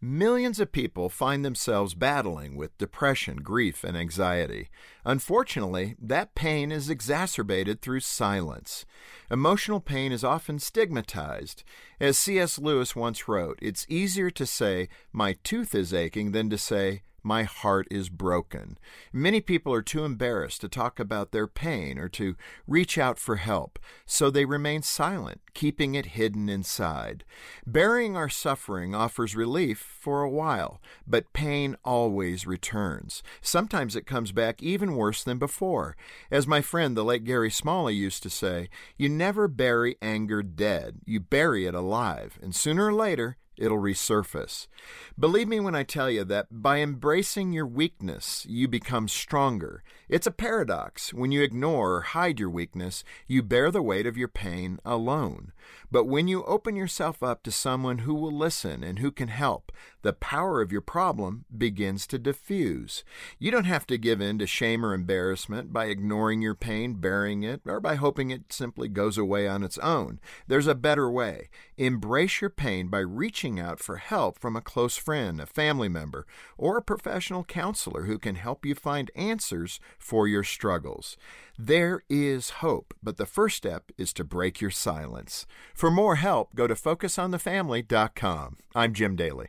Millions of people find themselves battling with depression, grief, and anxiety. Unfortunately, that pain is exacerbated through silence. Emotional pain is often stigmatized. As C.S. Lewis once wrote, it's easier to say, My tooth is aching, than to say, my heart is broken. Many people are too embarrassed to talk about their pain or to reach out for help, so they remain silent, keeping it hidden inside. Burying our suffering offers relief for a while, but pain always returns. Sometimes it comes back even worse than before. As my friend, the late Gary Smalley, used to say, you never bury anger dead, you bury it alive, and sooner or later, it'll resurface. Believe me when I tell you that by embracing your weakness, you become stronger. It's a paradox. When you ignore or hide your weakness, you bear the weight of your pain alone. But when you open yourself up to someone who will listen and who can help, the power of your problem begins to diffuse. You don't have to give in to shame or embarrassment by ignoring your pain, burying it, or by hoping it simply goes away on its own. There's a better way. Embrace your pain by reaching out for help from a close friend, a family member, or a professional counselor who can help you find answers for your struggles. There is hope, but the first step is to break your silence. For more help, go to focusonthefamily.com. I'm Jim Daly.